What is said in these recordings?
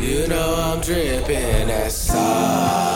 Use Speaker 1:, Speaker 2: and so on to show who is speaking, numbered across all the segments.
Speaker 1: You know I'm dripping that sauce.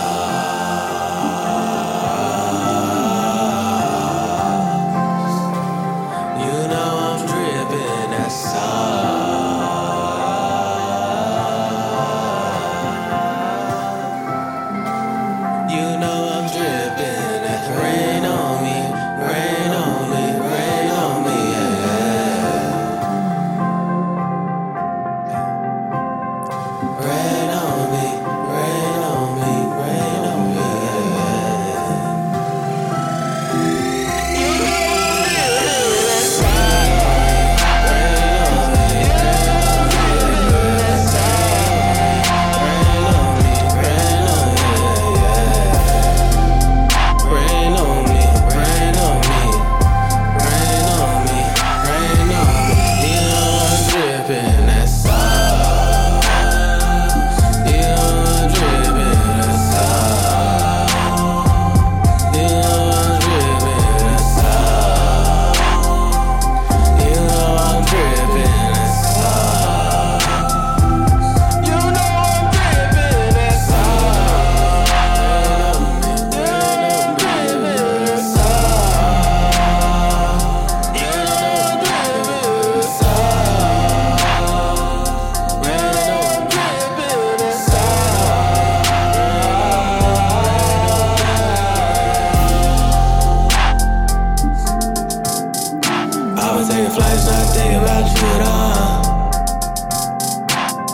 Speaker 1: Flights, not thinking about you at all.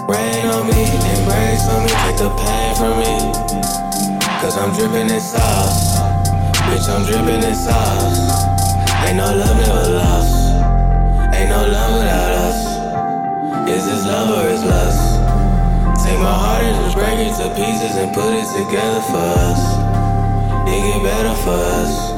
Speaker 1: Rain on me, embrace on me, take the pain from me. Cause I'm dripping in sauce. Bitch, I'm dripping in sauce. Ain't no love, never lost. Ain't no love without us. Is this love or is lust? Take my heart and just break it to pieces and put it together for us. It get better for us.